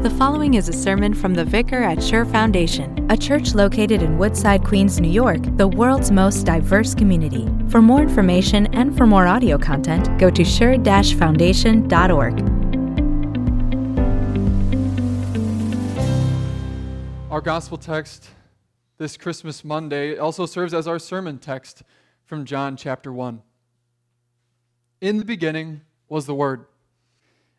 The following is a sermon from the vicar at Sure Foundation, a church located in Woodside, Queens, New York, the world's most diverse community. For more information and for more audio content, go to sure-foundation.org. Our gospel text this Christmas Monday also serves as our sermon text from John chapter 1. In the beginning was the Word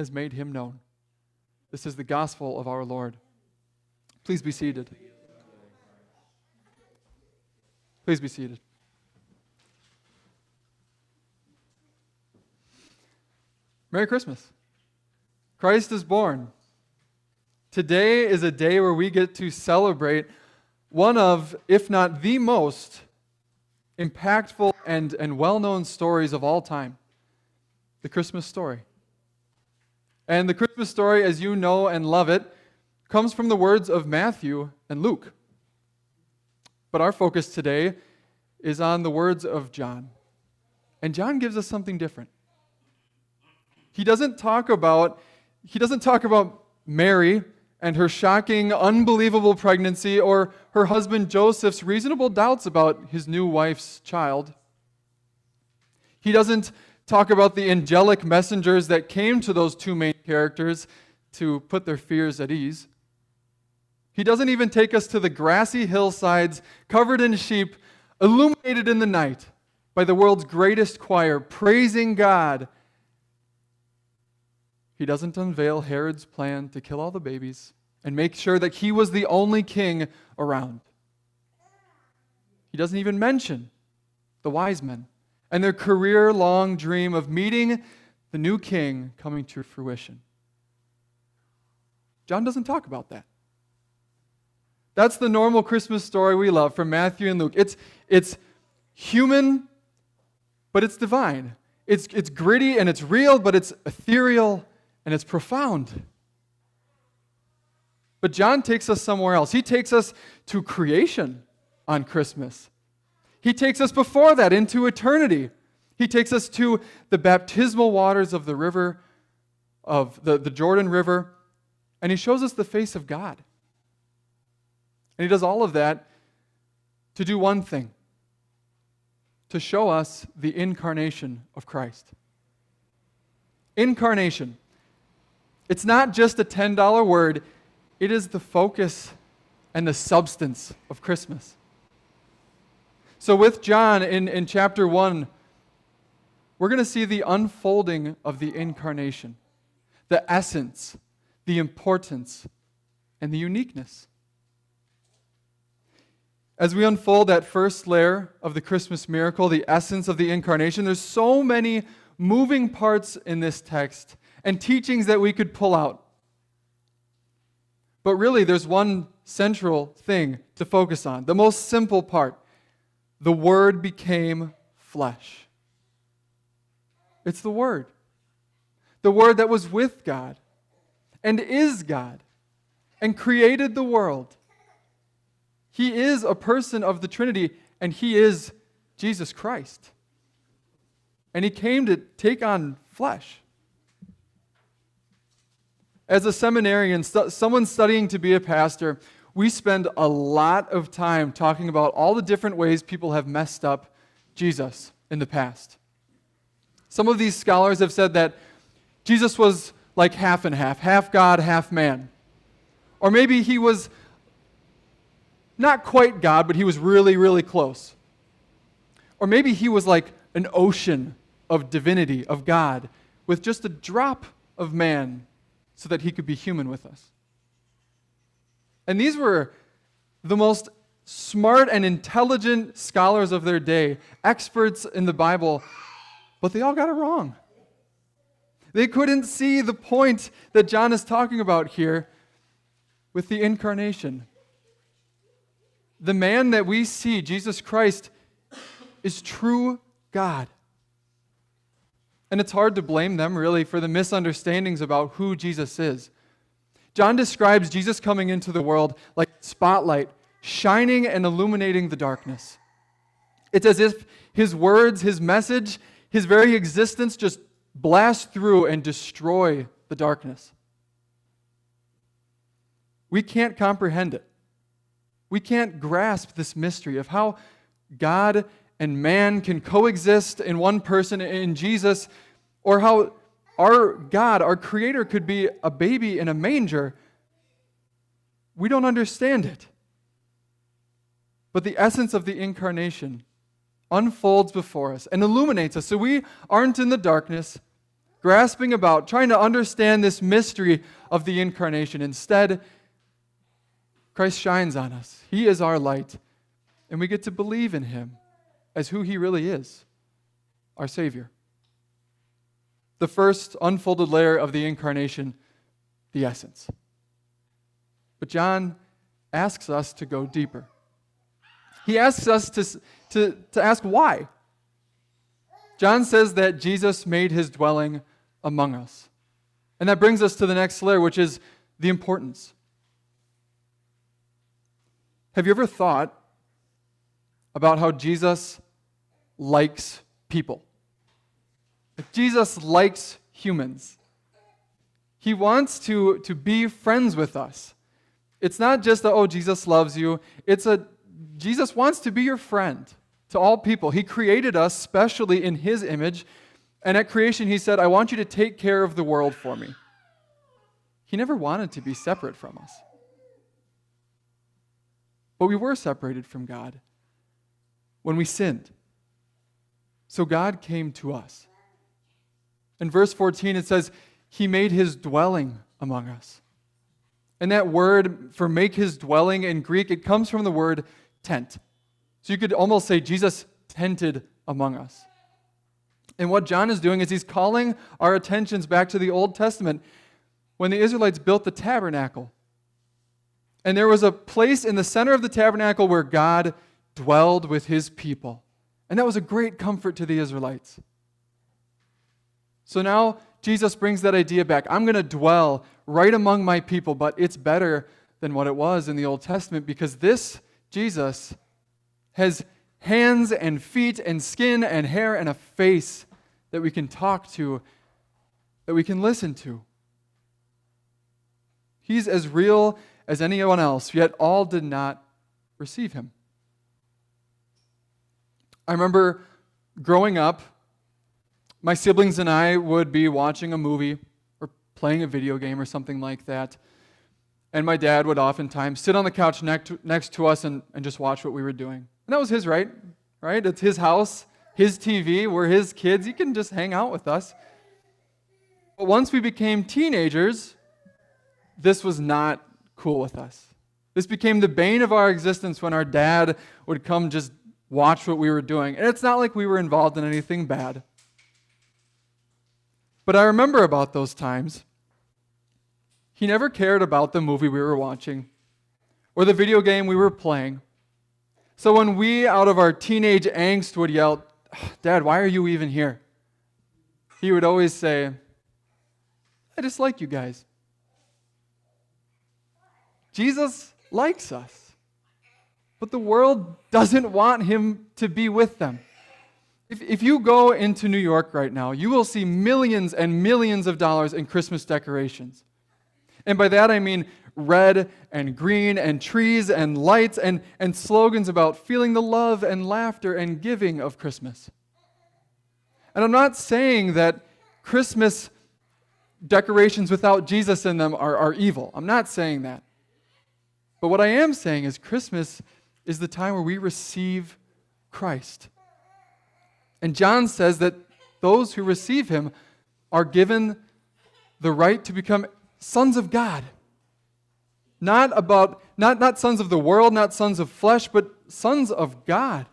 has made him known. This is the gospel of our Lord. Please be seated. Please be seated. Merry Christmas. Christ is born. Today is a day where we get to celebrate one of, if not the most, impactful and, and well known stories of all time the Christmas story. And the Christmas story, as you know and love it, comes from the words of Matthew and Luke. But our focus today is on the words of John. And John gives us something different. He doesn't talk about he doesn't talk about Mary and her shocking, unbelievable pregnancy or her husband Joseph's reasonable doubts about his new wife's child. He doesn't talk about the angelic messengers that came to those two main characters to put their fears at ease. He doesn't even take us to the grassy hillsides covered in sheep, illuminated in the night by the world's greatest choir, praising God. He doesn't unveil Herod's plan to kill all the babies and make sure that he was the only king around. He doesn't even mention the wise men and their career long dream of meeting the new king coming to fruition. John doesn't talk about that. That's the normal Christmas story we love from Matthew and Luke. It's, it's human, but it's divine. It's, it's gritty and it's real, but it's ethereal and it's profound. But John takes us somewhere else. He takes us to creation on Christmas. He takes us before that into eternity. He takes us to the baptismal waters of the river, of the, the Jordan River, and he shows us the face of God. And he does all of that to do one thing to show us the incarnation of Christ. Incarnation. It's not just a $10 word, it is the focus and the substance of Christmas. So, with John in, in chapter 1, we're going to see the unfolding of the incarnation, the essence, the importance, and the uniqueness. As we unfold that first layer of the Christmas miracle, the essence of the incarnation, there's so many moving parts in this text and teachings that we could pull out. But really, there's one central thing to focus on the most simple part the Word became flesh. It's the Word. The Word that was with God and is God and created the world. He is a person of the Trinity and He is Jesus Christ. And He came to take on flesh. As a seminarian, someone studying to be a pastor, we spend a lot of time talking about all the different ways people have messed up Jesus in the past. Some of these scholars have said that Jesus was like half and half, half God, half man. Or maybe he was not quite God, but he was really, really close. Or maybe he was like an ocean of divinity, of God, with just a drop of man so that he could be human with us. And these were the most smart and intelligent scholars of their day, experts in the Bible, but they all got it wrong. They couldn't see the point that John is talking about here with the incarnation. The man that we see, Jesus Christ, is true God. And it's hard to blame them, really, for the misunderstandings about who Jesus is. John describes Jesus coming into the world like spotlight, shining and illuminating the darkness. It's as if his words, his message, his very existence just blast through and destroy the darkness. We can't comprehend it. We can't grasp this mystery of how God and man can coexist in one person in Jesus, or how our God, our Creator, could be a baby in a manger. We don't understand it. But the essence of the incarnation unfolds before us and illuminates us so we aren't in the darkness, grasping about, trying to understand this mystery of the incarnation. Instead, Christ shines on us. He is our light, and we get to believe in Him as who he really is our Savior. The first unfolded layer of the incarnation, the essence. But John asks us to go deeper. He asks us to, to, to ask why. John says that Jesus made his dwelling among us. And that brings us to the next layer, which is the importance. Have you ever thought about how Jesus likes people. Jesus likes humans. He wants to, to be friends with us. It's not just that, oh, Jesus loves you. It's a, Jesus wants to be your friend to all people. He created us specially in His image. And at creation, He said, I want you to take care of the world for me. He never wanted to be separate from us. But we were separated from God when we sinned. So God came to us. In verse 14, it says, He made His dwelling among us. And that word for make His dwelling in Greek, it comes from the word tent. So you could almost say Jesus tented among us. And what John is doing is he's calling our attentions back to the Old Testament when the Israelites built the tabernacle. And there was a place in the center of the tabernacle where God dwelled with his people. And that was a great comfort to the Israelites. So now Jesus brings that idea back. I'm going to dwell right among my people, but it's better than what it was in the Old Testament because this Jesus has hands and feet and skin and hair and a face that we can talk to, that we can listen to. He's as real as anyone else, yet all did not receive him. I remember growing up, my siblings and I would be watching a movie or playing a video game or something like that. And my dad would oftentimes sit on the couch next to, us and, and just watch what we were doing. And that was his right, right? It's his house, his TV, we're his kids. He can just hang out with us. But once we became teenagers, this was not cool with us. This became the bane of our existence when our dad would come just watch what we were doing. And it's not like we were involved in anything bad. But I remember about those times. He never cared about the movie we were watching or the video game we were playing. So when we, out of our teenage angst, would yell, Dad, why are you even here? He would always say, I just like you guys. Jesus likes us, but the world doesn't want him to be with them. If, if you go into New York right now, you will see millions and millions of dollars in Christmas decorations. And by that I mean red and green and trees and lights and, and slogans about feeling the love and laughter and giving of Christmas. And I'm not saying that Christmas decorations without Jesus in them are, are evil. I'm not saying that. But what I am saying is Christmas is the time where we receive Christ. And John says that those who receive him are given the right to become sons of God. Not about not, not sons of the world, not sons of flesh, but sons of God.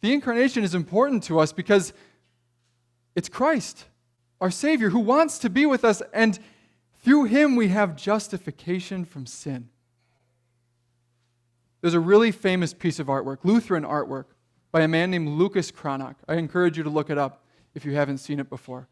The incarnation is important to us because it's Christ, our Savior, who wants to be with us, and through him we have justification from sin. There's a really famous piece of artwork, Lutheran artwork, by a man named Lucas Cranach. I encourage you to look it up if you haven't seen it before.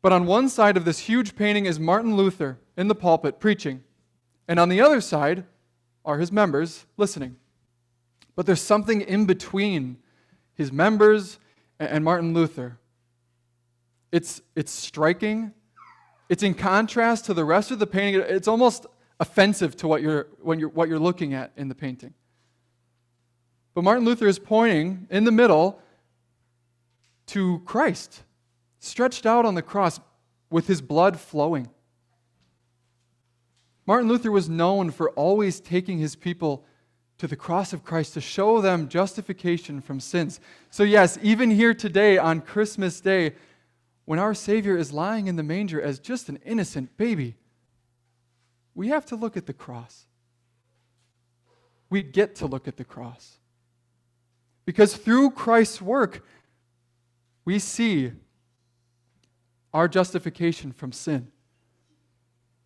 But on one side of this huge painting is Martin Luther in the pulpit preaching, and on the other side are his members listening. But there's something in between his members and Martin Luther. It's, it's striking. It's in contrast to the rest of the painting. It's almost offensive to what you're, when you're, what you're looking at in the painting. But Martin Luther is pointing in the middle to Christ, stretched out on the cross with his blood flowing. Martin Luther was known for always taking his people to the cross of Christ to show them justification from sins. So, yes, even here today on Christmas Day, when our Savior is lying in the manger as just an innocent baby, we have to look at the cross. We get to look at the cross. Because through Christ's work, we see our justification from sin.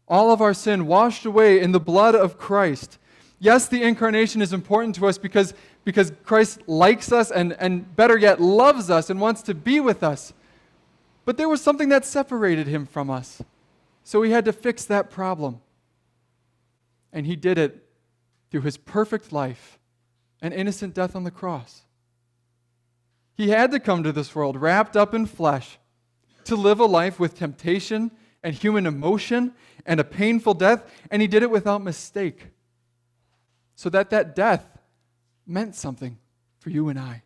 All of our sin washed away in the blood of Christ. Yes, the incarnation is important to us because, because Christ likes us and, and better yet, loves us and wants to be with us. But there was something that separated him from us. So he had to fix that problem. And he did it through his perfect life and innocent death on the cross. He had to come to this world wrapped up in flesh to live a life with temptation and human emotion and a painful death, and he did it without mistake. So that that death meant something for you and I.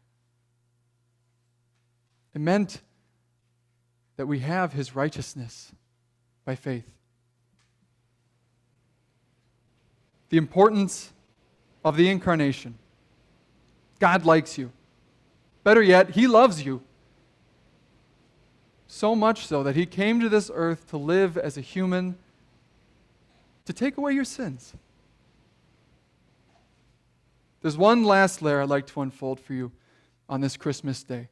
It meant that we have his righteousness by faith. The importance of the incarnation. God likes you. Better yet, he loves you. So much so that he came to this earth to live as a human to take away your sins. There's one last layer I'd like to unfold for you on this Christmas day.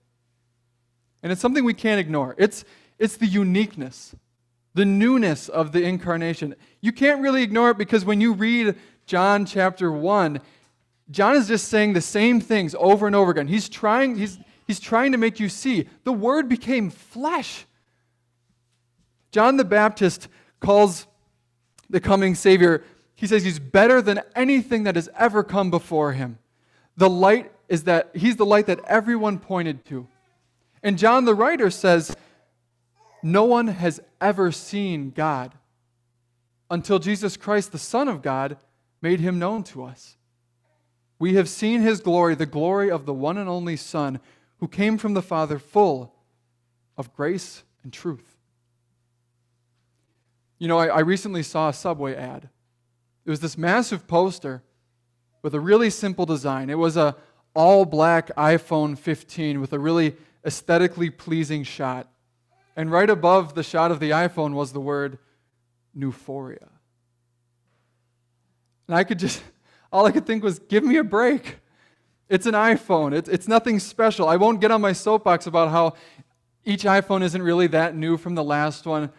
And it's something we can't ignore. It's, it's the uniqueness, the newness of the incarnation. You can't really ignore it because when you read John chapter 1, John is just saying the same things over and over again. He's trying, he's, He's trying to make you see the Word became flesh. John the Baptist calls the coming Savior, he says he's better than anything that has ever come before him. The light is that he's the light that everyone pointed to. And John the writer says, No one has ever seen God until Jesus Christ, the Son of God, made him known to us. We have seen his glory, the glory of the one and only Son who came from the Father full of grace and truth. You know, I, I, recently saw a Subway ad. It was this massive poster with a really simple design. It was a all black iPhone 15 with a really aesthetically pleasing shot. And right above the shot of the iPhone was the word Newphoria. And I could just, all I could think was, give me a break. It's an iPhone. It's, it's nothing special. I won't get on my soapbox about how each iPhone isn't really that new from the last one,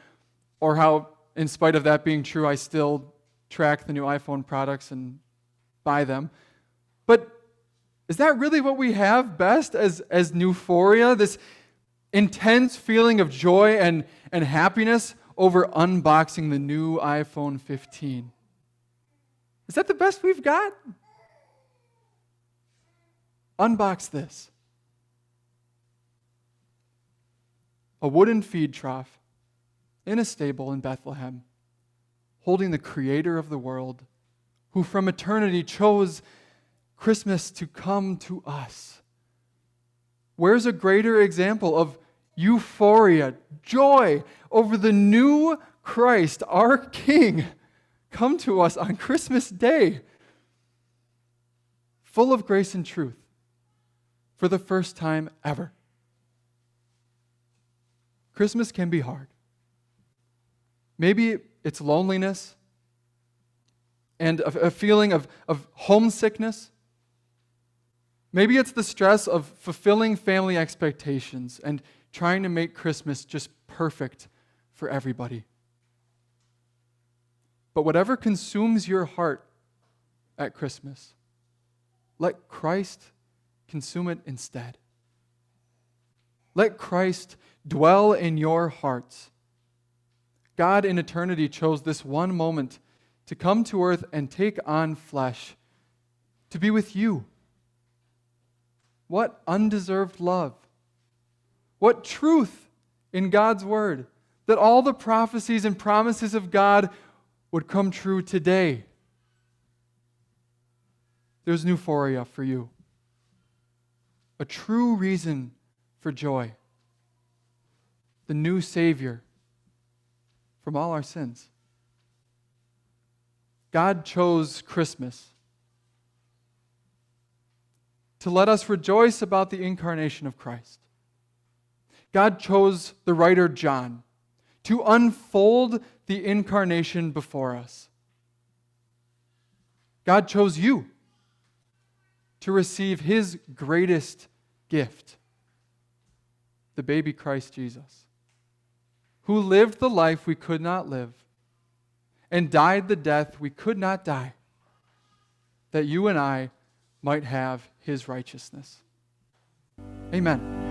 or how, in spite of that being true, I still track the new iPhone products and buy them. But is that really what we have best as, as euphoria? This intense feeling of joy and, and happiness over unboxing the new iPhone 15. Is that the best we've got? Unbox this a wooden feed trough in a stable in Bethlehem, holding the creator of the world, who from eternity chose Christmas to come to us. Where's a greater example of euphoria, joy over the new Christ, our King, come to us on Christmas Day, full of grace and truth for the first time ever. Christmas can be hard. Maybe it's loneliness and a, a feeling of, of homesickness. Maybe it's the stress of fulfilling family expectations and trying to make Christmas just perfect for everybody. But whatever consumes your heart at Christmas, let Christ consume it instead. Let Christ dwell in your hearts. God in eternity chose this one moment to come to earth and take on flesh, to be with you. What undeserved love. What truth in God's word that all the prophecies and promises of God would come true today. There's new euphoria for you, a true reason for joy, the new Savior from all our sins. God chose Christmas to let us rejoice about the incarnation of Christ. God chose the writer John to unfold the incarnation before us. God chose you to receive his greatest gift, the baby Christ Jesus, who lived the life we could not live and died the death we could not die, that you and I might have his righteousness. Amen.